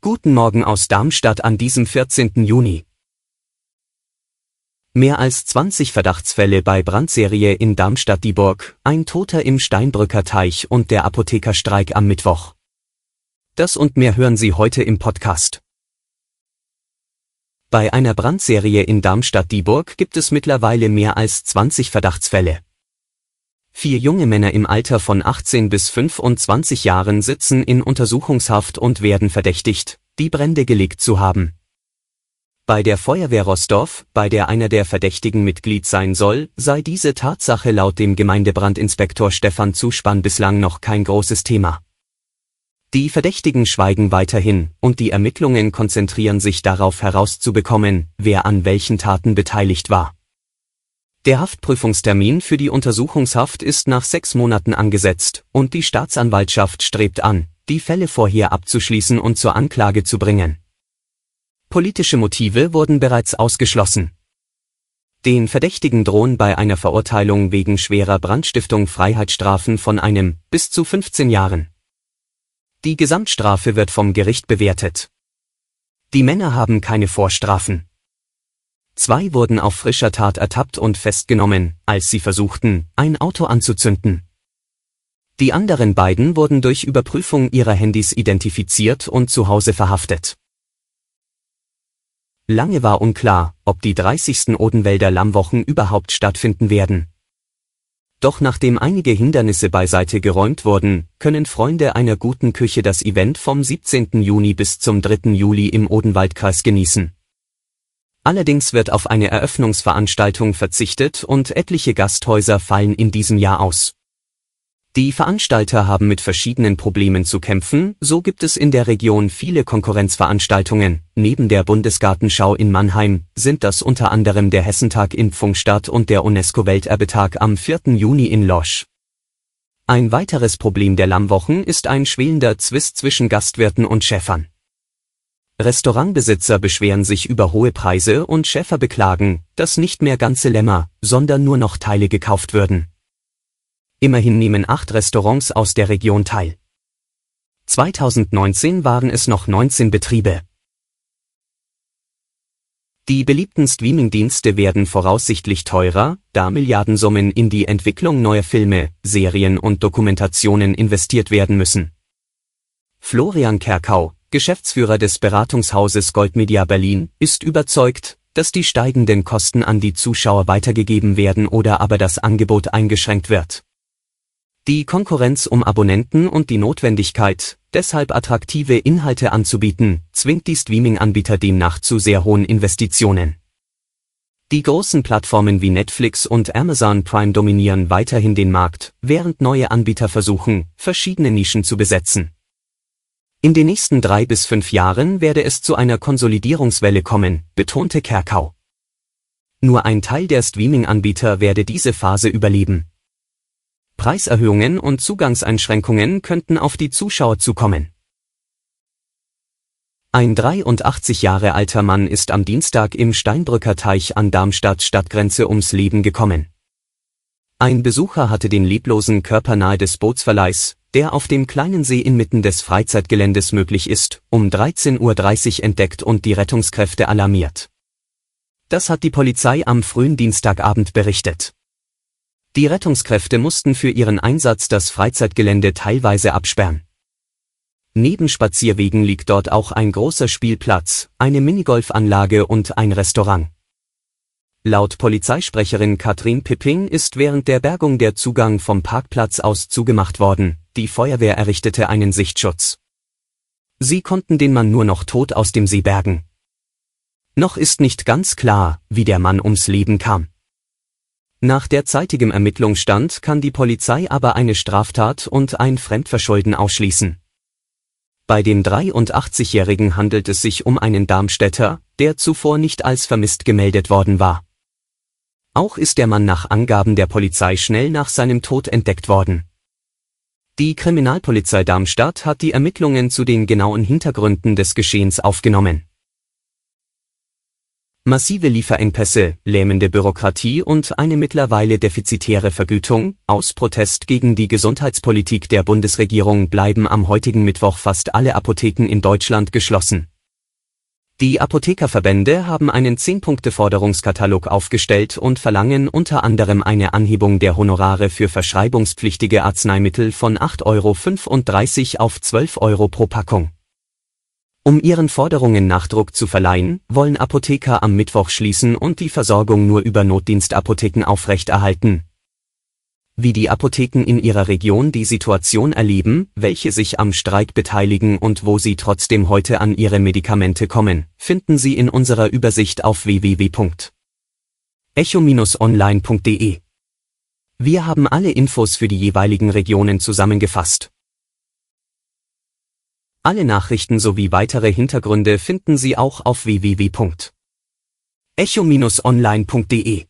Guten Morgen aus Darmstadt an diesem 14. Juni. Mehr als 20 Verdachtsfälle bei Brandserie in Darmstadt-Dieburg, ein Toter im Steinbrücker Teich und der Apothekerstreik am Mittwoch. Das und mehr hören Sie heute im Podcast. Bei einer Brandserie in Darmstadt-Dieburg gibt es mittlerweile mehr als 20 Verdachtsfälle. Vier junge Männer im Alter von 18 bis 25 Jahren sitzen in Untersuchungshaft und werden verdächtigt, die Brände gelegt zu haben. Bei der Feuerwehr Rostorf, bei der einer der Verdächtigen Mitglied sein soll, sei diese Tatsache laut dem Gemeindebrandinspektor Stefan Zuspann bislang noch kein großes Thema. Die Verdächtigen schweigen weiterhin, und die Ermittlungen konzentrieren sich darauf herauszubekommen, wer an welchen Taten beteiligt war. Der Haftprüfungstermin für die Untersuchungshaft ist nach sechs Monaten angesetzt, und die Staatsanwaltschaft strebt an, die Fälle vorher abzuschließen und zur Anklage zu bringen. Politische Motive wurden bereits ausgeschlossen. Den Verdächtigen drohen bei einer Verurteilung wegen schwerer Brandstiftung Freiheitsstrafen von einem bis zu 15 Jahren. Die Gesamtstrafe wird vom Gericht bewertet. Die Männer haben keine Vorstrafen. Zwei wurden auf frischer Tat ertappt und festgenommen, als sie versuchten, ein Auto anzuzünden. Die anderen beiden wurden durch Überprüfung ihrer Handys identifiziert und zu Hause verhaftet. Lange war unklar, ob die 30. Odenwälder Lammwochen überhaupt stattfinden werden. Doch nachdem einige Hindernisse beiseite geräumt wurden, können Freunde einer guten Küche das Event vom 17. Juni bis zum 3. Juli im Odenwaldkreis genießen. Allerdings wird auf eine Eröffnungsveranstaltung verzichtet und etliche Gasthäuser fallen in diesem Jahr aus. Die Veranstalter haben mit verschiedenen Problemen zu kämpfen, so gibt es in der Region viele Konkurrenzveranstaltungen. Neben der Bundesgartenschau in Mannheim sind das unter anderem der Hessentag in Pfungstadt und der UNESCO-Welterbetag am 4. Juni in Losch. Ein weiteres Problem der Lammwochen ist ein schwelender Zwist zwischen Gastwirten und Schäfern. Restaurantbesitzer beschweren sich über hohe Preise und Schäfer beklagen, dass nicht mehr ganze Lämmer, sondern nur noch Teile gekauft würden. Immerhin nehmen acht Restaurants aus der Region teil. 2019 waren es noch 19 Betriebe. Die beliebten Streamingdienste werden voraussichtlich teurer, da Milliardensummen in die Entwicklung neuer Filme, Serien und Dokumentationen investiert werden müssen. Florian Kerkau, Geschäftsführer des Beratungshauses Goldmedia Berlin, ist überzeugt, dass die steigenden Kosten an die Zuschauer weitergegeben werden oder aber das Angebot eingeschränkt wird. Die Konkurrenz um Abonnenten und die Notwendigkeit, deshalb attraktive Inhalte anzubieten, zwingt die Streaming-Anbieter demnach zu sehr hohen Investitionen. Die großen Plattformen wie Netflix und Amazon Prime dominieren weiterhin den Markt, während neue Anbieter versuchen, verschiedene Nischen zu besetzen. In den nächsten drei bis fünf Jahren werde es zu einer Konsolidierungswelle kommen, betonte Kerkau. Nur ein Teil der Streaming-Anbieter werde diese Phase überleben. Preiserhöhungen und Zugangseinschränkungen könnten auf die Zuschauer zukommen. Ein 83 Jahre alter Mann ist am Dienstag im Steinbrücker Teich an Darmstadt Stadtgrenze ums Leben gekommen. Ein Besucher hatte den leblosen Körper nahe des Bootsverleihs, der auf dem kleinen See inmitten des Freizeitgeländes möglich ist, um 13.30 Uhr entdeckt und die Rettungskräfte alarmiert. Das hat die Polizei am frühen Dienstagabend berichtet. Die Rettungskräfte mussten für ihren Einsatz das Freizeitgelände teilweise absperren. Neben Spazierwegen liegt dort auch ein großer Spielplatz, eine Minigolfanlage und ein Restaurant. Laut Polizeisprecherin Katrin Pipping ist während der Bergung der Zugang vom Parkplatz aus zugemacht worden, die Feuerwehr errichtete einen Sichtschutz. Sie konnten den Mann nur noch tot aus dem See bergen. Noch ist nicht ganz klar, wie der Mann ums Leben kam. Nach derzeitigem Ermittlungsstand kann die Polizei aber eine Straftat und ein Fremdverschulden ausschließen. Bei dem 83-Jährigen handelt es sich um einen Darmstädter, der zuvor nicht als vermisst gemeldet worden war. Auch ist der Mann nach Angaben der Polizei schnell nach seinem Tod entdeckt worden. Die Kriminalpolizei Darmstadt hat die Ermittlungen zu den genauen Hintergründen des Geschehens aufgenommen. Massive Lieferengpässe, lähmende Bürokratie und eine mittlerweile defizitäre Vergütung, aus Protest gegen die Gesundheitspolitik der Bundesregierung bleiben am heutigen Mittwoch fast alle Apotheken in Deutschland geschlossen. Die Apothekerverbände haben einen 10-Punkte-Forderungskatalog aufgestellt und verlangen unter anderem eine Anhebung der Honorare für verschreibungspflichtige Arzneimittel von 8,35 Euro auf 12 Euro pro Packung. Um ihren Forderungen Nachdruck zu verleihen, wollen Apotheker am Mittwoch schließen und die Versorgung nur über Notdienstapotheken aufrechterhalten. Wie die Apotheken in ihrer Region die Situation erleben, welche sich am Streik beteiligen und wo sie trotzdem heute an ihre Medikamente kommen, finden Sie in unserer Übersicht auf www.echo-online.de. Wir haben alle Infos für die jeweiligen Regionen zusammengefasst. Alle Nachrichten sowie weitere Hintergründe finden Sie auch auf www.echo-online.de.